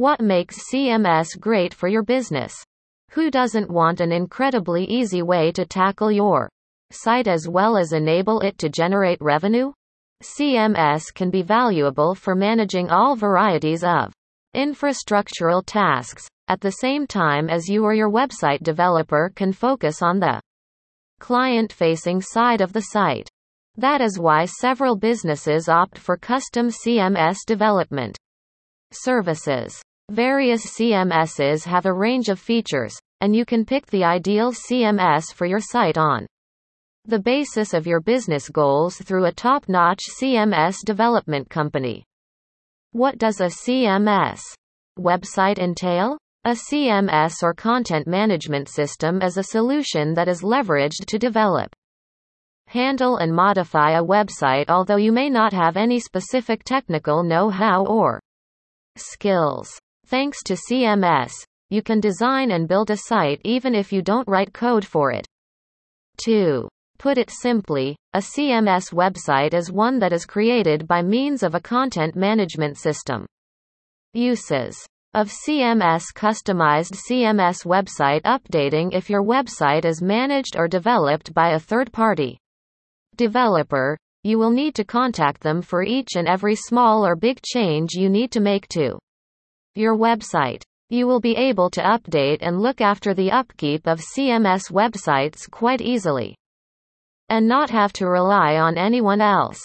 What makes CMS great for your business? Who doesn't want an incredibly easy way to tackle your site as well as enable it to generate revenue? CMS can be valuable for managing all varieties of infrastructural tasks, at the same time as you or your website developer can focus on the client facing side of the site. That is why several businesses opt for custom CMS development services. Various CMSs have a range of features, and you can pick the ideal CMS for your site on the basis of your business goals through a top notch CMS development company. What does a CMS website entail? A CMS or content management system is a solution that is leveraged to develop, handle, and modify a website, although you may not have any specific technical know how or skills. Thanks to CMS, you can design and build a site even if you don't write code for it. 2. Put it simply, a CMS website is one that is created by means of a content management system. Uses of CMS Customized CMS website updating if your website is managed or developed by a third party developer, you will need to contact them for each and every small or big change you need to make to your website. You will be able to update and look after the upkeep of CMS websites quite easily and not have to rely on anyone else.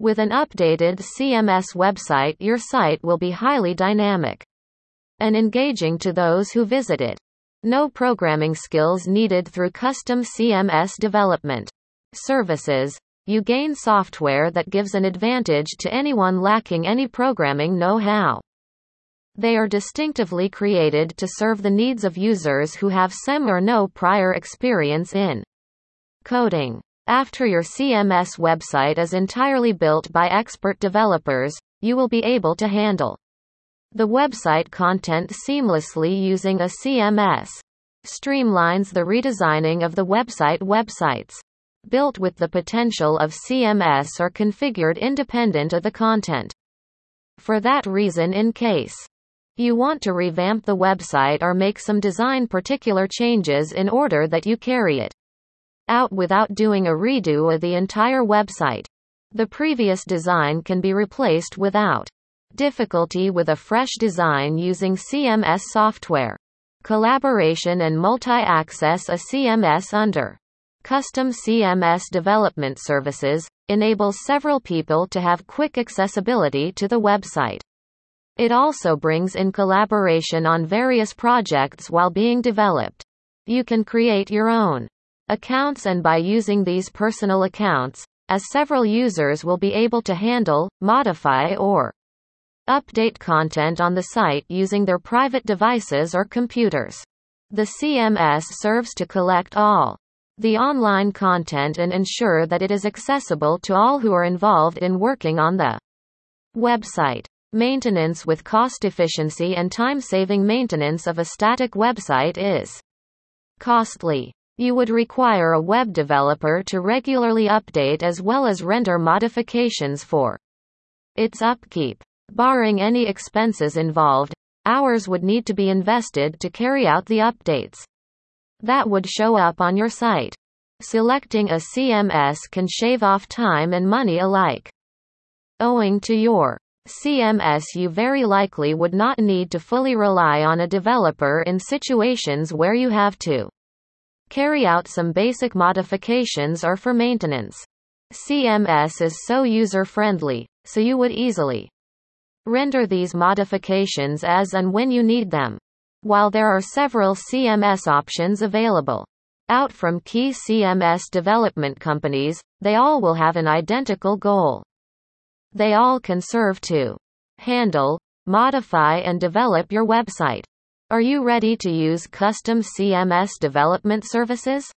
With an updated CMS website, your site will be highly dynamic and engaging to those who visit it. No programming skills needed through custom CMS development services. You gain software that gives an advantage to anyone lacking any programming know how. They are distinctively created to serve the needs of users who have some or no prior experience in coding. After your CMS website is entirely built by expert developers, you will be able to handle the website content seamlessly using a CMS. Streamlines the redesigning of the website websites built with the potential of CMS are configured independent of the content. For that reason in case you want to revamp the website or make some design particular changes in order that you carry it out without doing a redo of the entire website. The previous design can be replaced without difficulty with a fresh design using CMS software. Collaboration and multi-access A CMS under Custom CMS Development Services enables several people to have quick accessibility to the website. It also brings in collaboration on various projects while being developed. You can create your own accounts and by using these personal accounts, as several users will be able to handle, modify or update content on the site using their private devices or computers. The CMS serves to collect all the online content and ensure that it is accessible to all who are involved in working on the website. Maintenance with cost efficiency and time saving maintenance of a static website is costly. You would require a web developer to regularly update as well as render modifications for its upkeep. Barring any expenses involved, hours would need to be invested to carry out the updates. That would show up on your site. Selecting a CMS can shave off time and money alike. Owing to your CMS, you very likely would not need to fully rely on a developer in situations where you have to carry out some basic modifications or for maintenance. CMS is so user-friendly, so you would easily render these modifications as and when you need them. While there are several CMS options available out from key CMS development companies, they all will have an identical goal. They all can serve to handle, modify and develop your website. Are you ready to use custom CMS development services?